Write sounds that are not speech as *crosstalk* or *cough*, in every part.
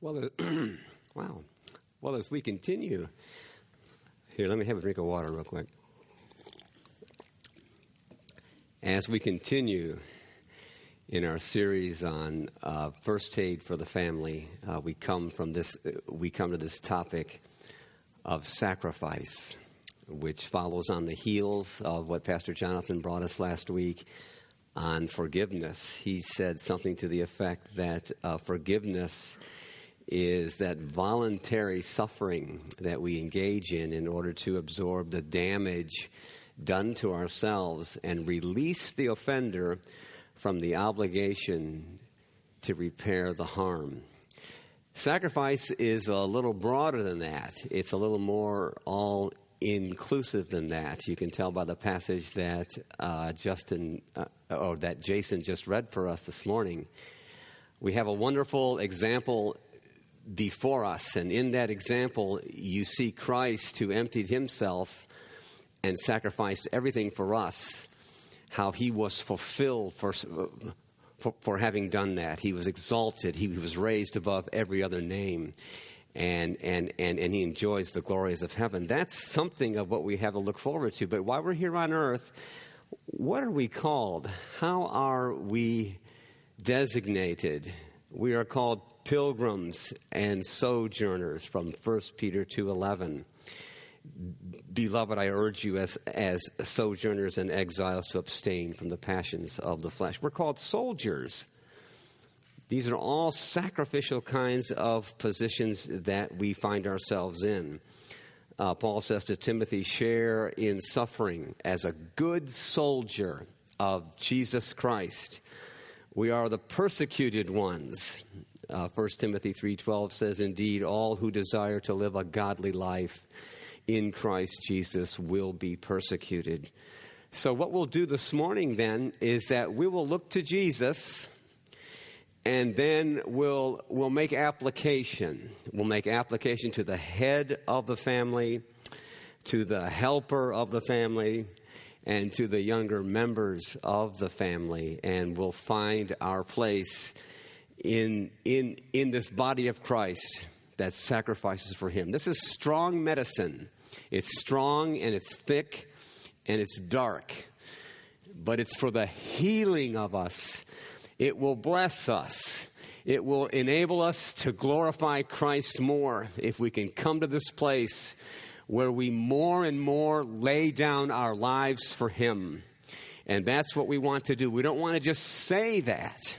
Well, uh, *clears throat* wow. Well, as we continue, here, let me have a drink of water real quick. As we continue in our series on uh, first aid for the family, uh, we come from this. We come to this topic of sacrifice, which follows on the heels of what Pastor Jonathan brought us last week on forgiveness. He said something to the effect that uh, forgiveness is that voluntary suffering that we engage in in order to absorb the damage done to ourselves and release the offender from the obligation to repair the harm. Sacrifice is a little broader than that. It's a little more all inclusive than that. You can tell by the passage that uh, Justin uh, or that Jason just read for us this morning. We have a wonderful example before us. And in that example, you see Christ who emptied himself and sacrificed everything for us, how he was fulfilled for, for, for having done that. He was exalted, he was raised above every other name. And, and, and, and he enjoys the glories of heaven. That's something of what we have to look forward to. But while we're here on earth, what are we called? How are we designated? We are called pilgrims and sojourners from 1 Peter 2:11. Beloved, I urge you as, as sojourners and exiles to abstain from the passions of the flesh. We're called soldiers. These are all sacrificial kinds of positions that we find ourselves in. Uh, Paul says to Timothy, share in suffering as a good soldier of Jesus Christ. We are the persecuted ones. Uh, 1 Timothy 3:12 says indeed all who desire to live a godly life in Christ Jesus will be persecuted. So what we'll do this morning then is that we will look to Jesus and then we'll we'll make application. We'll make application to the head of the family, to the helper of the family, and to the younger members of the family, and we'll find our place in, in, in this body of Christ that sacrifices for Him. This is strong medicine. It's strong and it's thick and it's dark, but it's for the healing of us. It will bless us. It will enable us to glorify Christ more if we can come to this place where we more and more lay down our lives for Him. And that's what we want to do. We don't want to just say that.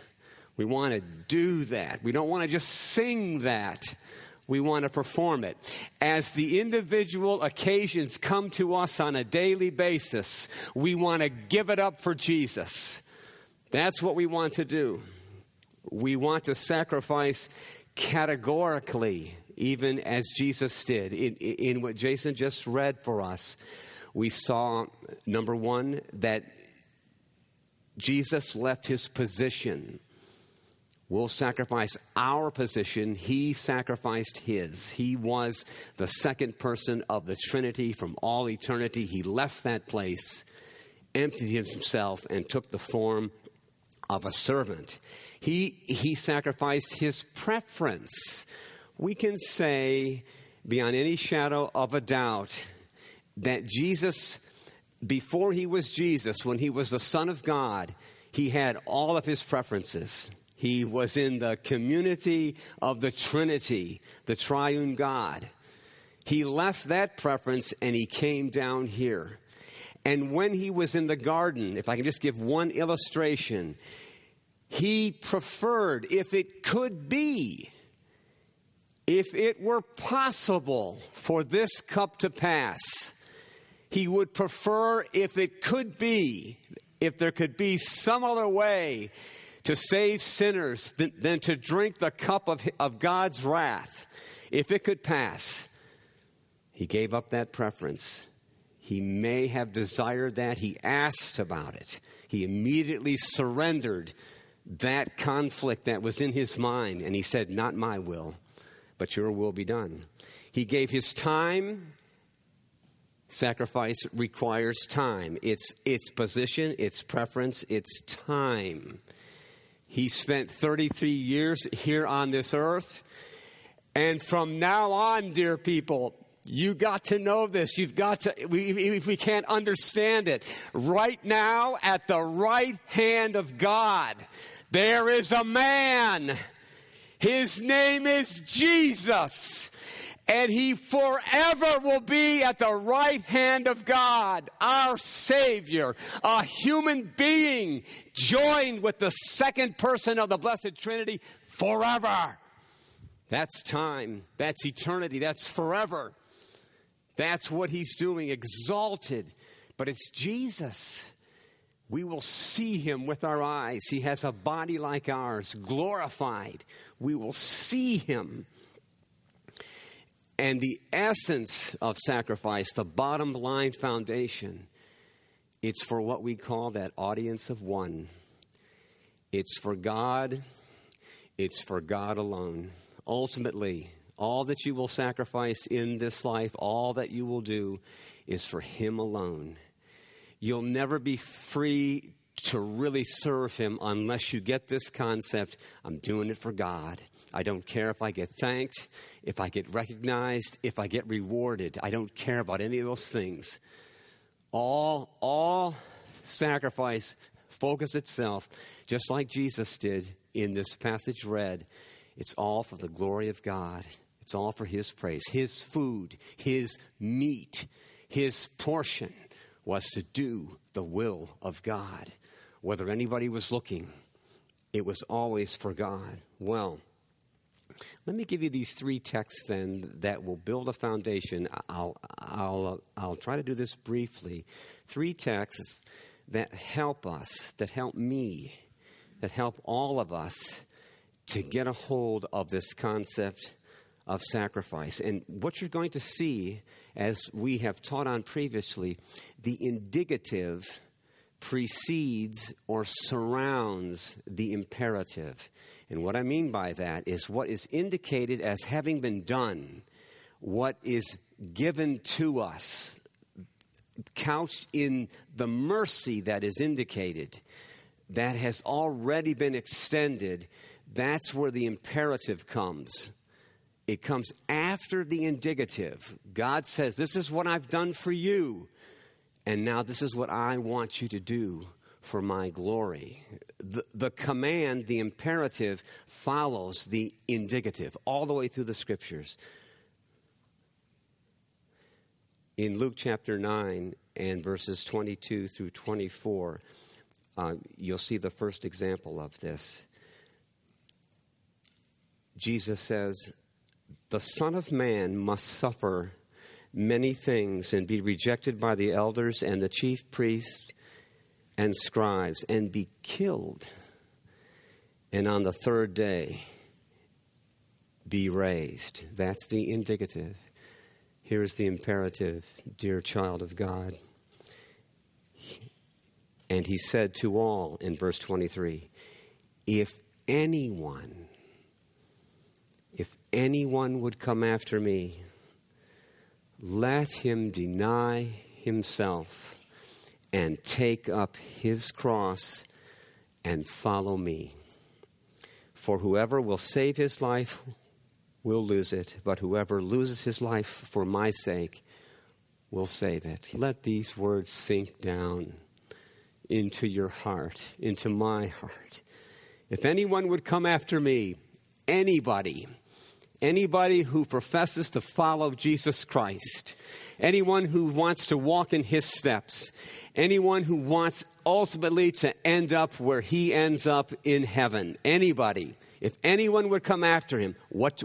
We want to do that. We don't want to just sing that. We want to perform it. As the individual occasions come to us on a daily basis, we want to give it up for Jesus. That's what we want to do. We want to sacrifice categorically even as Jesus did. In, in what Jason just read for us, we saw, number one, that Jesus left his position. We'll sacrifice our position. He sacrificed his. He was the second person of the Trinity from all eternity. He left that place, emptied himself, and took the form of a servant. He, he sacrificed his preference we can say beyond any shadow of a doubt that Jesus, before he was Jesus, when he was the Son of God, he had all of his preferences. He was in the community of the Trinity, the triune God. He left that preference and he came down here. And when he was in the garden, if I can just give one illustration, he preferred, if it could be, if it were possible for this cup to pass, he would prefer, if it could be, if there could be some other way to save sinners than, than to drink the cup of, of God's wrath, if it could pass, he gave up that preference. He may have desired that. He asked about it. He immediately surrendered that conflict that was in his mind, and he said, Not my will but your will be done. He gave his time. Sacrifice requires time. It's its position, its preference, its time. He spent 33 years here on this earth. And from now on, dear people, you got to know this. You've got to, we, if we can't understand it, right now at the right hand of God, there is a man. His name is Jesus. And he forever will be at the right hand of God, our Savior, a human being joined with the second person of the Blessed Trinity forever. That's time. That's eternity. That's forever. That's what he's doing, exalted. But it's Jesus. We will see him with our eyes. He has a body like ours, glorified. We will see him. And the essence of sacrifice, the bottom line foundation, it's for what we call that audience of one. It's for God, it's for God alone. Ultimately, all that you will sacrifice in this life, all that you will do, is for Him alone. You'll never be free to really serve Him unless you get this concept I'm doing it for God. I don't care if I get thanked, if I get recognized, if I get rewarded. I don't care about any of those things. All, all sacrifice focus itself, just like Jesus did in this passage read. It's all for the glory of God. It's all for His praise. His food, His meat, His portion was to do the will of God. Whether anybody was looking, it was always for God. Well, let me give you these three texts then that will build a foundation. I'll, I'll, I'll try to do this briefly. Three texts that help us, that help me, that help all of us to get a hold of this concept of sacrifice. And what you're going to see, as we have taught on previously, the indicative precedes or surrounds the imperative. And what I mean by that is what is indicated as having been done, what is given to us, couched in the mercy that is indicated, that has already been extended, that's where the imperative comes. It comes after the indicative. God says, This is what I've done for you, and now this is what I want you to do for my glory. The, the command, the imperative, follows the indicative all the way through the scriptures. In Luke chapter 9 and verses 22 through 24, uh, you'll see the first example of this. Jesus says, The Son of Man must suffer many things and be rejected by the elders and the chief priests and scribes and be killed, and on the third day be raised. That's the indicative. Here's the imperative, dear child of God. And he said to all in verse 23 If anyone, anyone would come after me, let him deny himself and take up his cross and follow me. For whoever will save his life will lose it, but whoever loses his life for my sake will save it. Let these words sink down into your heart, into my heart. If anyone would come after me, anybody, anybody who professes to follow Jesus Christ, anyone who wants to walk in his steps, anyone who wants ultimately to end up where he ends up in heaven, anybody, if anyone would come after him, what,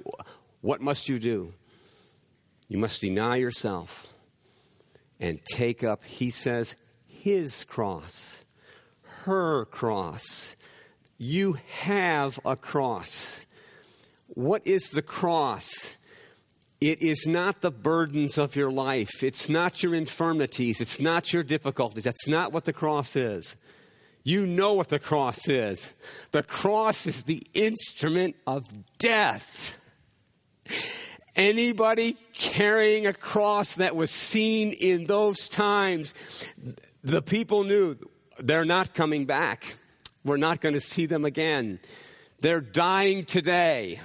what must you do? You must deny yourself and take up, he says, his cross, her cross. You have a cross. What is the cross? It is not the burdens of your life. It's not your infirmities. It's not your difficulties. That's not what the cross is. You know what the cross is. The cross is the instrument of death. Anybody carrying a cross that was seen in those times, the people knew they're not coming back. We're not going to see them again. They're dying today.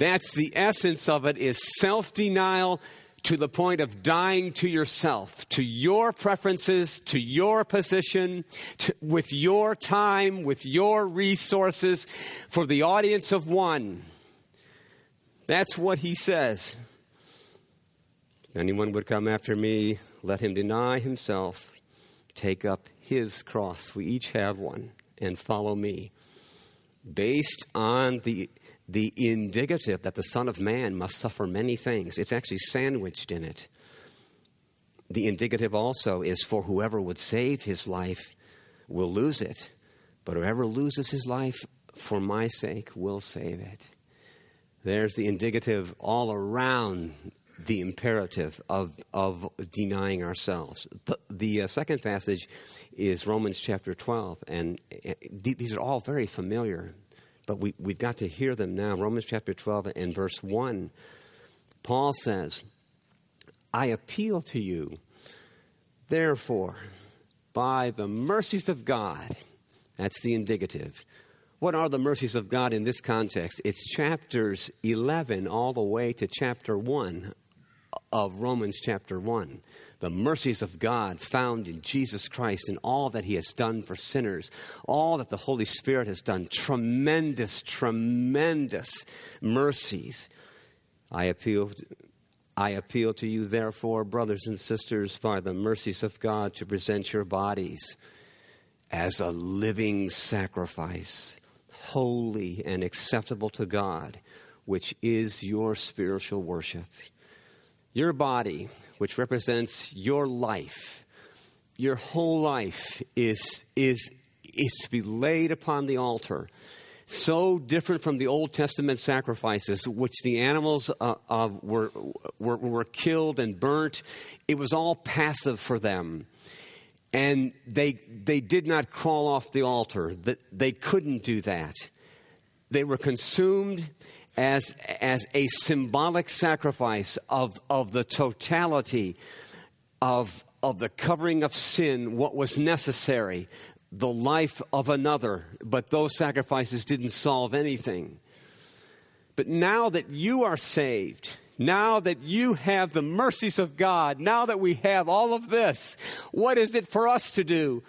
That's the essence of it is self-denial to the point of dying to yourself, to your preferences, to your position, to, with your time, with your resources, for the audience of one. That's what he says. Anyone would come after me, let him deny himself, take up his cross. We each have one, and follow me. Based on the the indicative that the Son of Man must suffer many things. It's actually sandwiched in it. The indicative also is for whoever would save his life will lose it, but whoever loses his life for my sake will save it. There's the indicative all around the imperative of, of denying ourselves. The, the uh, second passage is Romans chapter 12, and uh, these are all very familiar but we, we've got to hear them now. Romans chapter 12 and verse 1, Paul says, I appeal to you, therefore, by the mercies of God. That's the indicative. What are the mercies of God in this context? It's chapters 11 all the way to chapter 1 of Romans chapter 1 the mercies of God found in Jesus Christ and all that He has done for sinners, all that the Holy Spirit has done. Tremendous, tremendous mercies. I appeal, I appeal to you, therefore, brothers and sisters, by the mercies of God, to present your bodies as a living sacrifice, holy and acceptable to God, which is your spiritual worship. Your body, which represents your life, your whole life is, is, is to be laid upon the altar. So different from the Old Testament sacrifices, which the animals uh, uh, were, were, were killed and burnt. It was all passive for them. And they, they did not crawl off the altar. They couldn't do that. They were consumed as, as a symbolic sacrifice of, of the totality of, of the covering of sin, what was necessary, the life of another. But those sacrifices didn't solve anything. But now that you are saved, now that you have the mercies of God, now that we have all of this, what is it for us to do?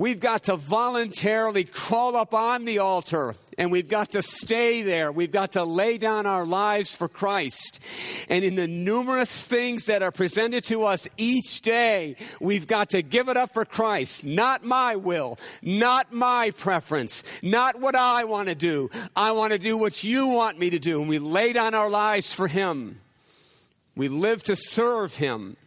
We've got to voluntarily crawl up on the altar and we've got to stay there. We've got to lay down our lives for Christ. And in the numerous things that are presented to us each day, we've got to give it up for Christ. Not my will, not my preference, not what I want to do. I want to do what you want me to do. And we lay down our lives for Him. We live to serve Him.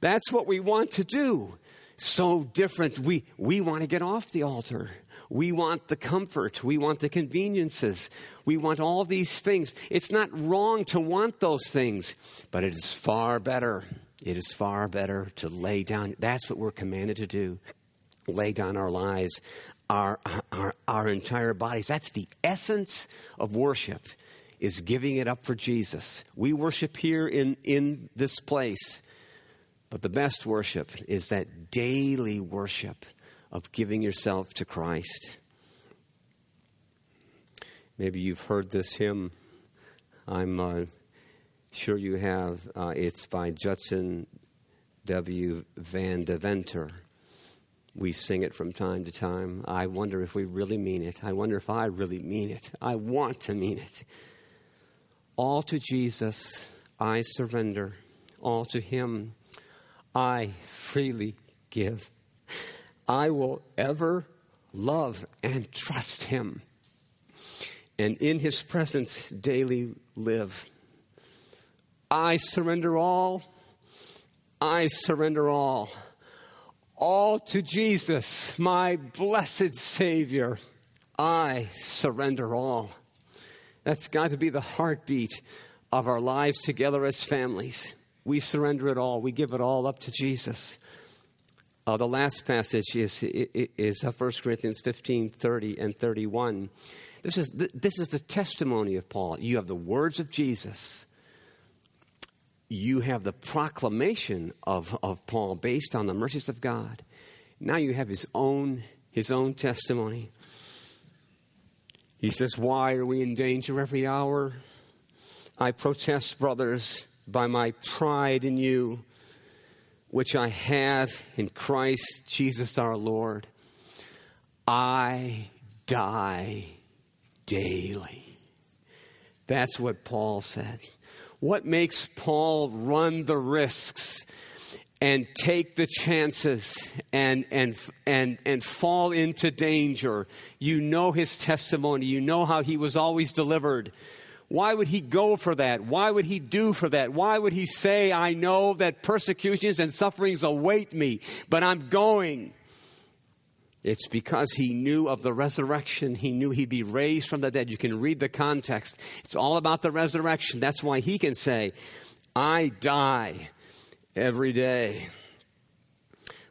That's what we want to do so different. We, we want to get off the altar. We want the comfort. We want the conveniences. We want all these things. It's not wrong to want those things, but it is far better. It is far better to lay down. That's what we're commanded to do lay down our lives, our, our, our entire bodies. That's the essence of worship is giving it up for Jesus. We worship here in, in this place. But the best worship is that daily worship of giving yourself to Christ. Maybe you've heard this hymn. I'm uh, sure you have. Uh, it's by Judson W. Van Deventer. We sing it from time to time. I wonder if we really mean it. I wonder if I really mean it. I want to mean it. All to Jesus I surrender, all to Him I freely give. I will ever love and trust him and in his presence daily live. I surrender all. I surrender all. All to Jesus, my blessed Savior. I surrender all. That's got to be the heartbeat of our lives together as families. We surrender it all. We give it all up to Jesus. Uh, the last passage is, is 1 uh, Corinthians 15 30 and 31. This is, this is the testimony of Paul. You have the words of Jesus, you have the proclamation of, of Paul based on the mercies of God. Now you have his own, his own testimony. He says, Why are we in danger every hour? I protest, brothers, by my pride in you, which I have in Christ Jesus our Lord. I die daily. That's what Paul said. What makes Paul run the risks and take the chances and, and, and, and fall into danger? You know his testimony, you know how he was always delivered. Why would he go for that? Why would he do for that? Why would he say, I know that persecutions and sufferings await me, but I'm going? It's because he knew of the resurrection. He knew he'd be raised from the dead. You can read the context. It's all about the resurrection. That's why he can say, I die every day.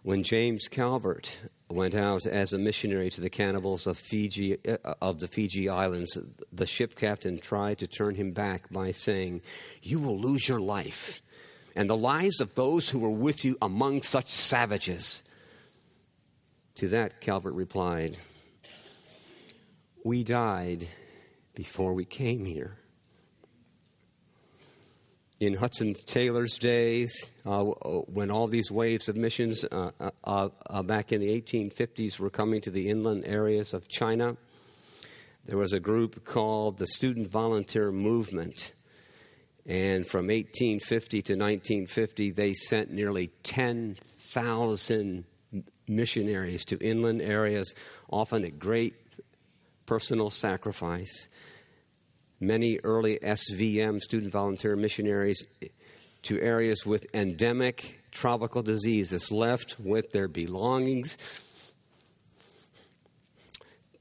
When James Calvert went out as a missionary to the cannibals of Fiji uh, of the Fiji Islands, the ship captain tried to turn him back by saying, "You will lose your life and the lives of those who were with you among such savages." To that, Calvert replied, We died before we came here. In Hudson Taylor's days, uh, when all these waves of missions uh, uh, uh, back in the 1850s were coming to the inland areas of China, there was a group called the Student Volunteer Movement. And from 1850 to 1950, they sent nearly 10,000 missionaries to inland areas, often at great personal sacrifice. Many early SVM, student volunteer missionaries, to areas with endemic tropical diseases, left with their belongings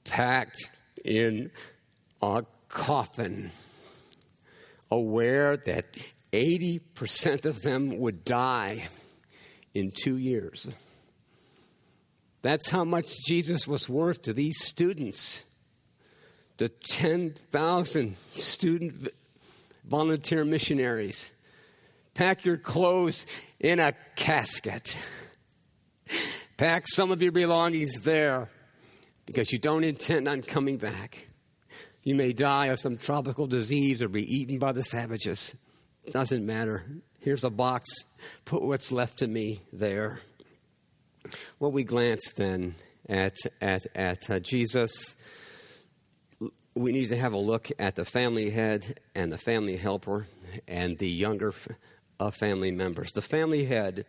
packed in a coffin, aware that 80% of them would die in two years. That's how much Jesus was worth to these students. The 10,000 student volunteer missionaries. Pack your clothes in a casket. Pack some of your belongings there because you don't intend on coming back. You may die of some tropical disease or be eaten by the savages. Doesn't matter. Here's a box. Put what's left of me there. Well, we glance then at, at, at uh, Jesus. We need to have a look at the family head and the family helper and the younger uh, family members. The family head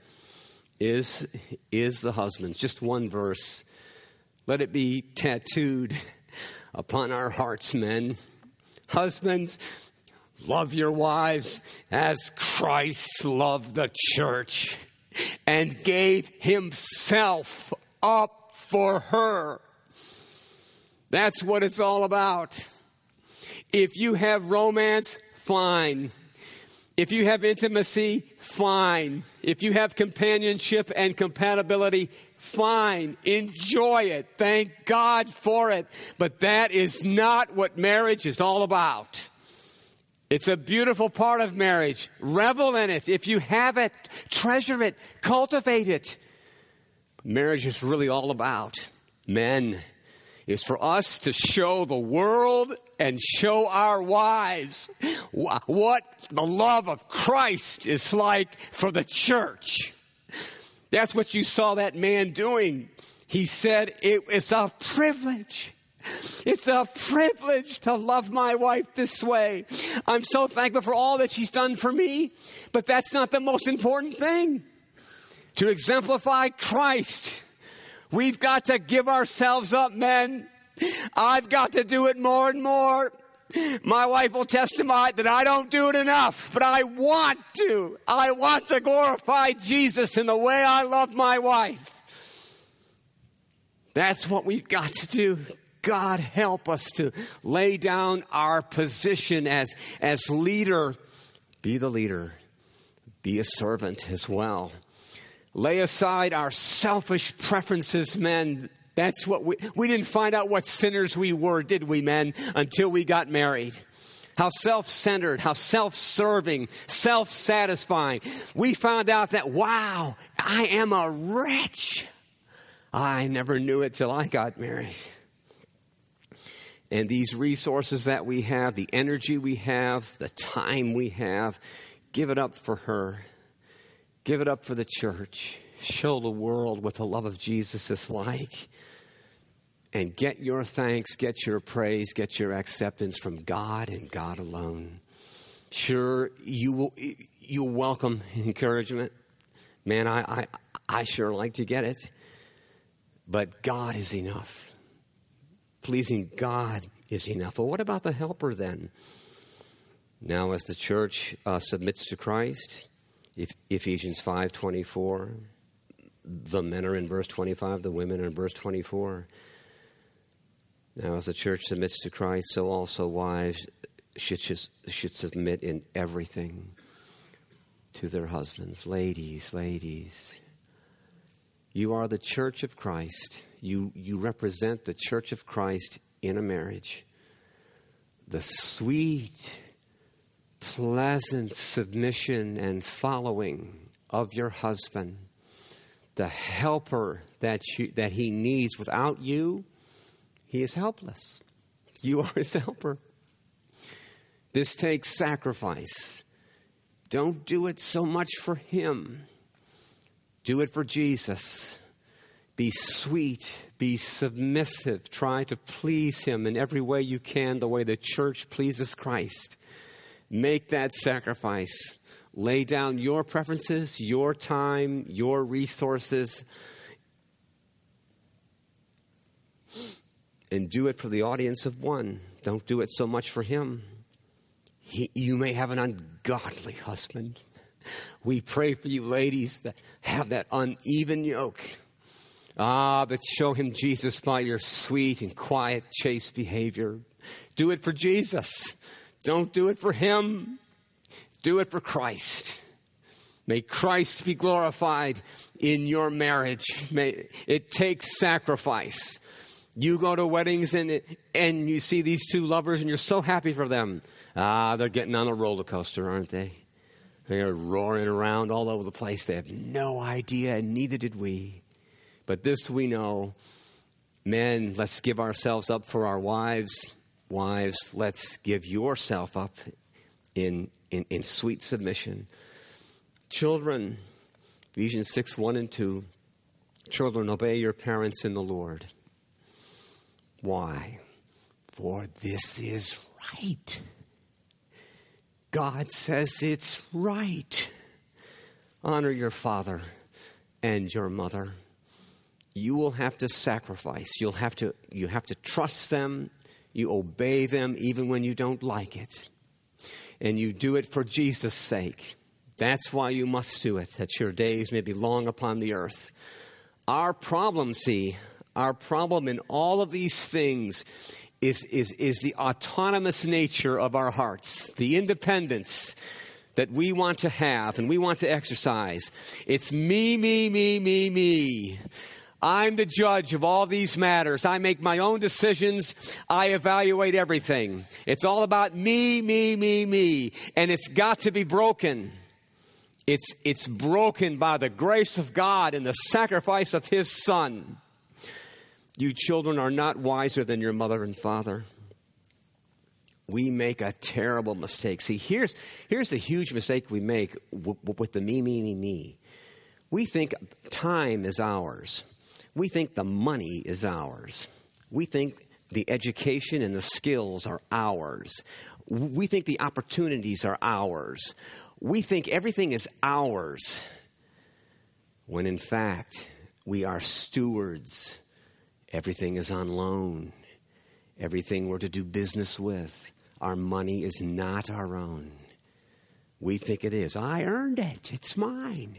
is, is the husband. Just one verse. Let it be tattooed upon our hearts, men. Husbands, love your wives as Christ loved the church and gave himself up for her. That's what it's all about. If you have romance, fine. If you have intimacy, fine. If you have companionship and compatibility, fine. Enjoy it. Thank God for it. But that is not what marriage is all about. It's a beautiful part of marriage. Revel in it. If you have it, treasure it, cultivate it. Marriage is really all about men. It's for us to show the world and show our wives what the love of Christ is like for the church. That's what you saw that man doing. He said it is a privilege it's a privilege to love my wife this way. I'm so thankful for all that she's done for me, but that's not the most important thing. To exemplify Christ, we've got to give ourselves up, men. I've got to do it more and more. My wife will testify that I don't do it enough, but I want to. I want to glorify Jesus in the way I love my wife. That's what we've got to do. God help us to lay down our position as, as leader. Be the leader, be a servant as well. Lay aside our selfish preferences, men. That's what we, we didn't find out what sinners we were, did we, men, until we got married. How self centered, how self serving, self satisfying. We found out that, wow, I am a wretch. I never knew it till I got married. and these resources that we have, the energy we have, the time we have, give it up for her. Give it up for the church. Show the world what the love of Jesus is like. And get your thanks, get your praise, get your acceptance from God and God alone. Sure, you will you welcome encouragement. Man, I, I, I sure like to get it. But God is enough. Pleasing God is enough. Well, what about the helper then? Now, as the church uh, submits to Christ, Ephesians 5.24, the men are in verse 25, the women are in verse 24. Now, as the church submits to Christ, so also wives should, should submit in everything to their husbands. Ladies, ladies, you are the church of Christ. You, you represent the church of Christ in a marriage. The sweet, pleasant submission and following of your husband, the helper that, you, that he needs. Without you, he is helpless. You are his helper. This takes sacrifice. Don't do it so much for Him, do it for Jesus. Be sweet, be submissive, try to please Him in every way you can, the way the church pleases Christ. Make that sacrifice. Lay down your preferences, your time, your resources, and do it for the audience of one. Don't do it so much for Him. He, you may have an ungodly husband. We pray for you, ladies, that have that uneven yoke. Ah, but show him Jesus by your sweet and quiet, chaste behavior. Do it for Jesus. Don't do it for him. Do it for Christ. May Christ be glorified in your marriage. May, it takes sacrifice. You go to weddings and, and you see these two lovers and you're so happy for them. Ah, they're getting on a roller coaster, aren't they? They're roaring around all over the place. They have no idea, and neither did we. But this we know men, let's give ourselves up for our wives. Wives, let's give yourself up in, in, in sweet submission. Children, Ephesians 6 1 and 2. Children, obey your parents in the Lord. Why? For this is right. God says it's right. Honor your father and your mother. You will have to sacrifice. You'll have to you have to trust them. You obey them even when you don't like it. And you do it for Jesus' sake. That's why you must do it, that your days may be long upon the earth. Our problem, see, our problem in all of these things is, is, is the autonomous nature of our hearts, the independence that we want to have and we want to exercise. It's me, me, me, me, me. I'm the judge of all these matters. I make my own decisions. I evaluate everything. It's all about me, me, me, me. And it's got to be broken. It's, it's broken by the grace of God and the sacrifice of His Son. You children are not wiser than your mother and father. We make a terrible mistake. See, here's, here's the huge mistake we make with the me, me, me, me. We think time is ours. We think the money is ours. We think the education and the skills are ours. We think the opportunities are ours. We think everything is ours. When in fact, we are stewards Everything is on loan. Everything we're to do business with. Our money is not our own. We think it is. I earned it. It's mine.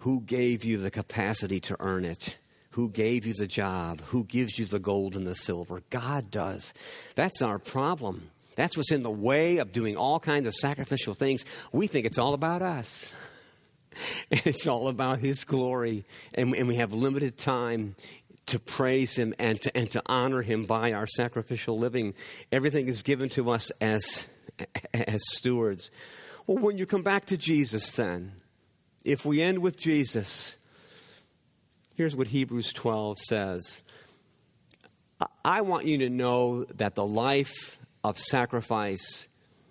Who gave you the capacity to earn it? Who gave you the job? Who gives you the gold and the silver? God does. That's our problem. That's what's in the way of doing all kinds of sacrificial things. We think it's all about us. *laughs* it's all about His glory. And, and we have limited time to praise Him and to, and to honor Him by our sacrificial living. Everything is given to us as, *laughs* as stewards. Well, when you come back to Jesus, then, if we end with Jesus, here's what Hebrews 12 says I want you to know that the life of sacrifice,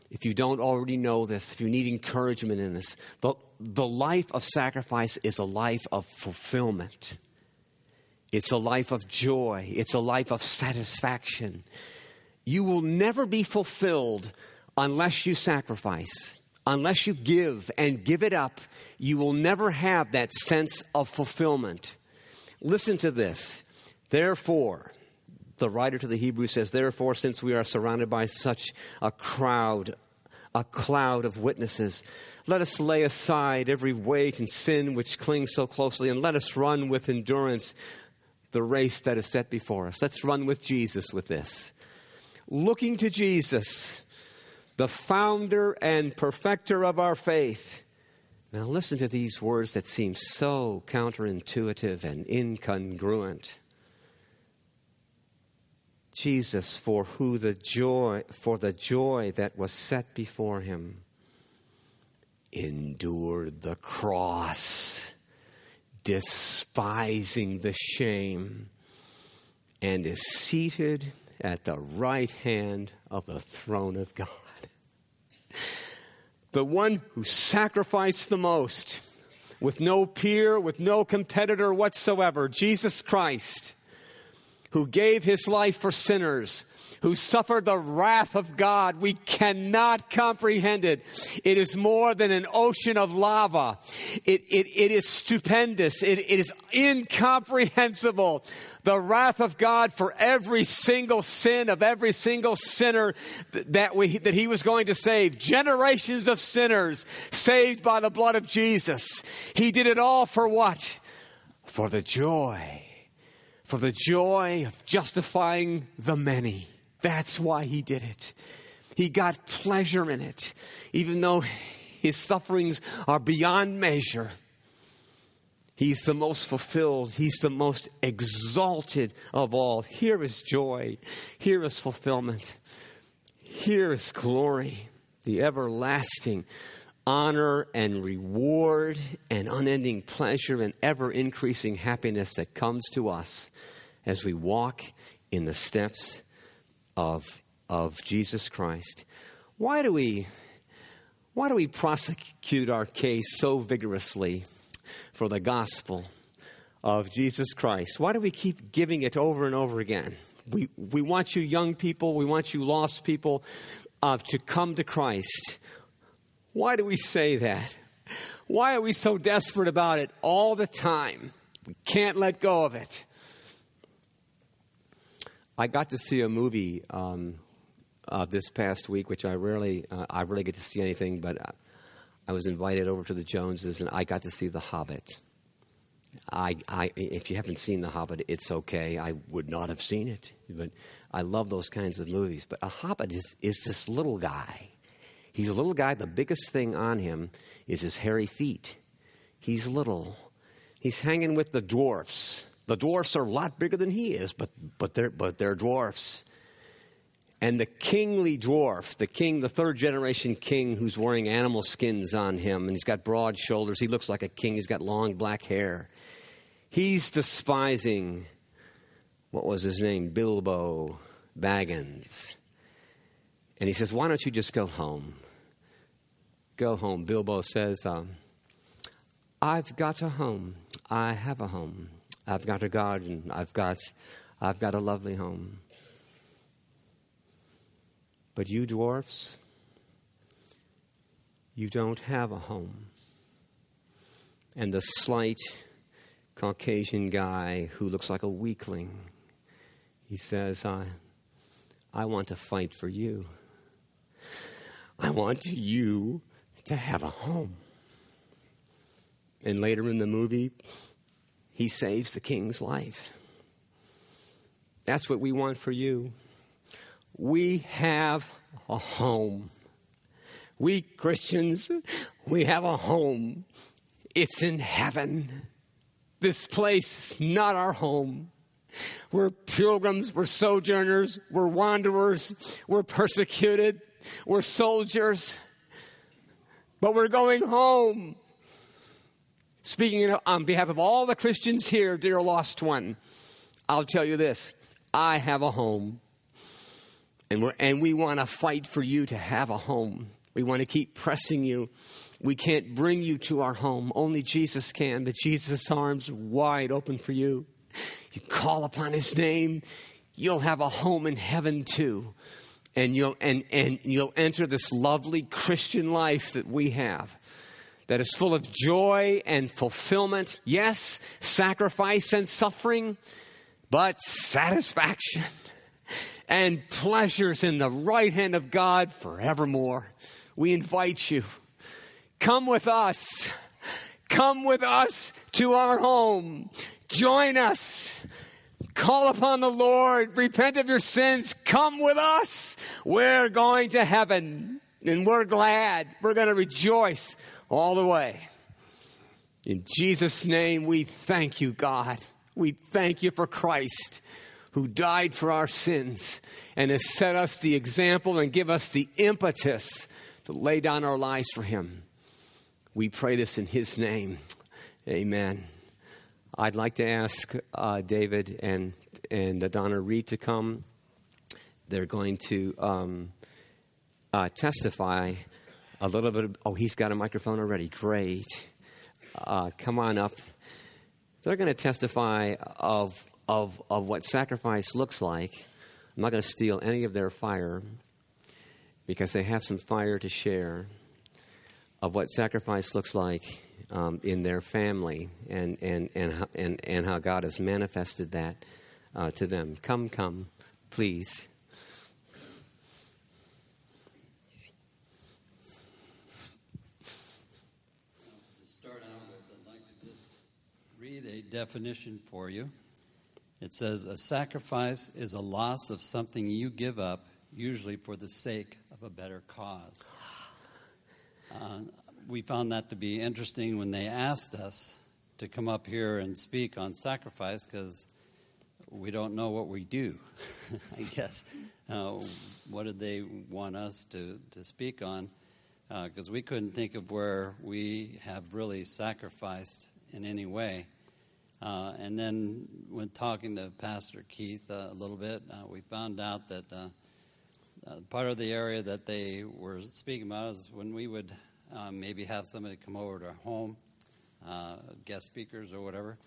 if you don't already know this, if you need encouragement in this, the, the life of sacrifice is a life of fulfillment. It's a life of joy. It's a life of satisfaction. You will never be fulfilled unless you sacrifice. Unless you give and give it up, you will never have that sense of fulfillment. Listen to this. Therefore, the writer to the Hebrews says, Therefore, since we are surrounded by such a crowd, a cloud of witnesses, let us lay aside every weight and sin which clings so closely, and let us run with endurance the race that is set before us. Let's run with Jesus with this. Looking to Jesus, the founder and perfecter of our faith. Now, listen to these words that seem so counterintuitive and incongruent. Jesus for who the joy for the joy that was set before him endured the cross despising the shame and is seated at the right hand of the throne of God *laughs* the one who sacrificed the most with no peer with no competitor whatsoever Jesus Christ who gave his life for sinners, who suffered the wrath of God. We cannot comprehend it. It is more than an ocean of lava. It, it, it is stupendous. It, it is incomprehensible. The wrath of God for every single sin of every single sinner that, we, that he was going to save. Generations of sinners saved by the blood of Jesus. He did it all for what? For the joy for the joy of justifying the many. That's why he did it. He got pleasure in it, even though his sufferings are beyond measure. He's the most fulfilled. He's the most exalted of all. Here is joy. Here is fulfillment. Here is glory, the everlasting honor and reward and unending pleasure and ever increasing happiness that comes to us as we walk in the steps of, of Jesus Christ. Why do we why do we prosecute our case so vigorously for the gospel of Jesus Christ? Why do we keep giving it over and over again? We, we want you young people, we want you lost people uh, to come to Christ. Why do we say that? Why are we so desperate about it all the time? We can't let go of it. I got to see a movie um, uh, this past week, which I rarely, uh, I rarely get to see anything, but uh, I was invited over to the Joneses, and I got to see The Hobbit. I, I, if you haven't seen The Hobbit, it's okay. I would not have seen it, but I love those kinds of movies. But a Hobbit is, is this little guy He's a little guy. The biggest thing on him is his hairy feet. He's little. He's hanging with the dwarfs. The dwarfs are a lot bigger than he is, but, but, they're, but they're dwarfs. And the kingly dwarf, the king, the third generation king who's wearing animal skins on him, and he's got broad shoulders. He looks like a king. He's got long black hair. He's despising, what was his name? Bilbo Baggins. And he says, Why don't you just go home? go home. Bilbo says, um, I've got a home. I have a home. I've got a garden. I've got, I've got a lovely home. But you dwarfs, you don't have a home. And the slight Caucasian guy who looks like a weakling, he says, I, I want to fight for you. I want you to have a home. And later in the movie, he saves the king's life. That's what we want for you. We have a home. We Christians, we have a home. It's in heaven. This place is not our home. We're pilgrims, we're sojourners, we're wanderers, we're persecuted, we're soldiers but we're going home. Speaking on behalf of all the Christians here, dear lost one, I'll tell you this I have a home. And, we're, and we want to fight for you to have a home. We want to keep pressing you. We can't bring you to our home. Only Jesus can, but Jesus' arms wide open for you. You call upon his name, you'll have a home in heaven too. And you'll, and, and you'll enter this lovely Christian life that we have that is full of joy and fulfillment. Yes, sacrifice and suffering, but satisfaction *laughs* and pleasures in the right hand of God forevermore. We invite you. Come with us. Come with us to our home. Join us. Call upon the Lord. Repent of your sins. Come with us. We're going to heaven and we're glad. We're going to rejoice all the way. In Jesus' name, we thank you, God. We thank you for Christ who died for our sins and has set us the example and give us the impetus to lay down our lives for him. We pray this in his name. Amen. I'd like to ask uh, David and, and Donna Reed to come. They're going to um, uh, testify a little bit. Of, oh, he's got a microphone already. Great. Uh, come on up. They're going to testify of, of, of what sacrifice looks like. I'm not going to steal any of their fire because they have some fire to share of what sacrifice looks like um, in their family and, and, and, and, and how God has manifested that uh, to them. Come, come, please. a definition for you. It says, A sacrifice is a loss of something you give up, usually for the sake of a better cause. Uh, we found that to be interesting when they asked us to come up here and speak on sacrifice because we don't know what we do, *laughs* I guess. Uh, what did they want us to, to speak on? Because uh, we couldn't think of where we have really sacrificed in any way. Uh, and then, when talking to Pastor Keith uh, a little bit, uh, we found out that uh, uh, part of the area that they were speaking about is when we would maybe have somebody come over to our home, guest speakers or whatever.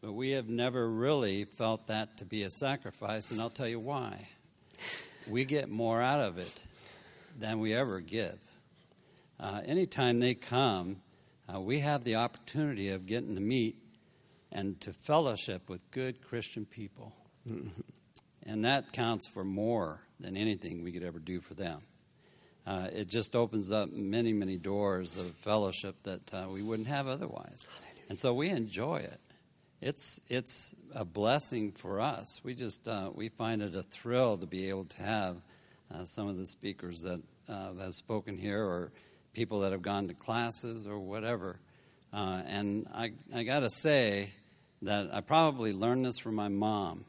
But we have never really felt that to be a sacrifice, and I'll tell you why. We get more out of it than we ever give. anytime they come, we have the opportunity of getting to meet and to fellowship with good Christian people. and that counts for more than anything we could ever do for them. Uh, it just opens up many, many doors of fellowship that uh, we wouldn't have otherwise. And so we enjoy it. It's, it's a blessing for us. We just uh, we find it a thrill to be able to have uh, some of the speakers that uh, have spoken here or people that have gone to classes or whatever. Uh, and I, I got to say, that I probably learned this from my mom.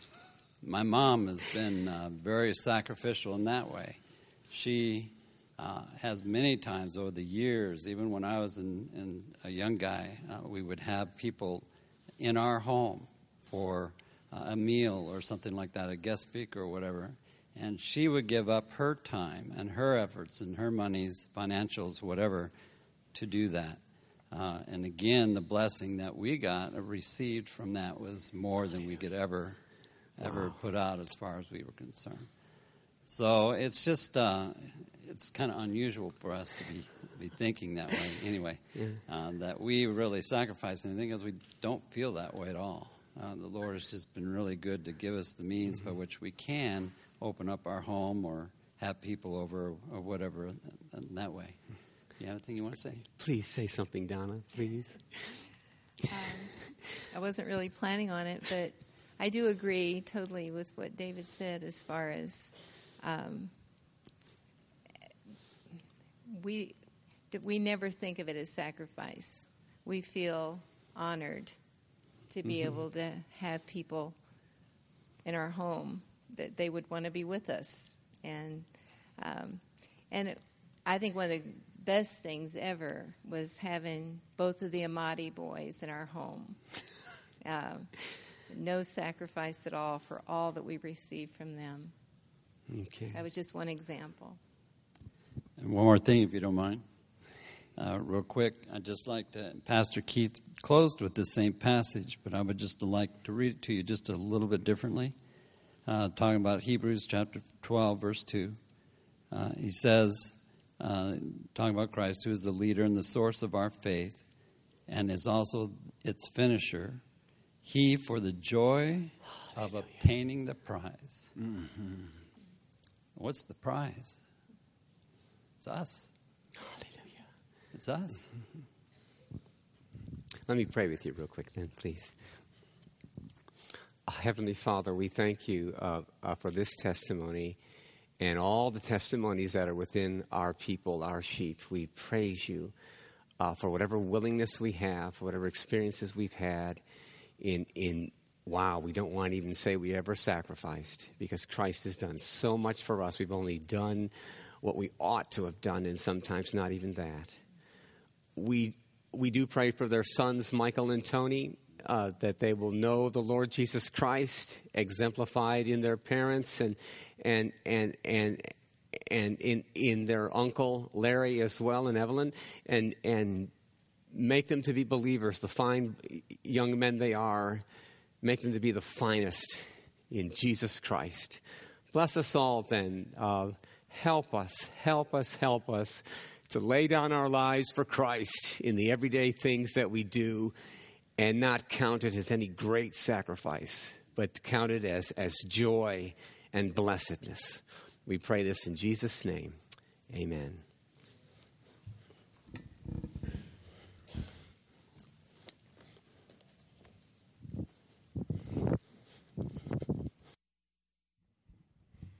*laughs* my mom has been uh, very sacrificial in that way. She uh, has many times over the years, even when I was in, in a young guy, uh, we would have people in our home for uh, a meal or something like that, a guest speaker or whatever. And she would give up her time and her efforts and her monies, financials, whatever, to do that. Uh, and again, the blessing that we got uh, received from that was more than we could ever, ever wow. put out as far as we were concerned. So it's just, uh, it's kind of unusual for us to be, be thinking that way anyway, yeah. uh, that we really sacrifice anything because we don't feel that way at all. Uh, the Lord has just been really good to give us the means mm-hmm. by which we can open up our home or have people over or whatever in that way. You have anything you want to say? Please say something, Donna, please. Um, I wasn't really planning on it, but I do agree totally with what David said as far as um, we we never think of it as sacrifice. We feel honored to be mm-hmm. able to have people in our home that they would want to be with us, and um, and it, I think one of the best things ever was having both of the Amati boys in our home. *laughs* Uh, no sacrifice at all for all that we received from them. Okay. That was just one example. And one more thing, if you don't mind. Uh, real quick, I'd just like to, Pastor Keith closed with the same passage, but I would just like to read it to you just a little bit differently. Uh, talking about Hebrews chapter 12, verse 2. Uh, he says, uh, talking about Christ, who is the leader and the source of our faith, and is also its finisher. He, for the joy of obtaining the prize. Mm-hmm. What's the prize? It's us. Hallelujah. It's us. Let me pray with you real quick, then, please. Heavenly Father, we thank you uh, uh, for this testimony and all the testimonies that are within our people, our sheep. We praise you uh, for whatever willingness we have, for whatever experiences we've had in, in wow, we don't want to even say we ever sacrificed because Christ has done so much for us. We've only done what we ought to have done, and sometimes not even that. We, we do pray for their sons, Michael and Tony, uh, that they will know the Lord Jesus Christ exemplified in their parents and, and, and, and, and in, in their uncle Larry as well and Evelyn, and, and make them to be believers, the fine young men they are, make them to be the finest in Jesus Christ. Bless us all then. Uh, help us, help us, help us to lay down our lives for Christ in the everyday things that we do and not count it as any great sacrifice, but count it as, as joy and blessedness. We pray this in Jesus' name. Amen.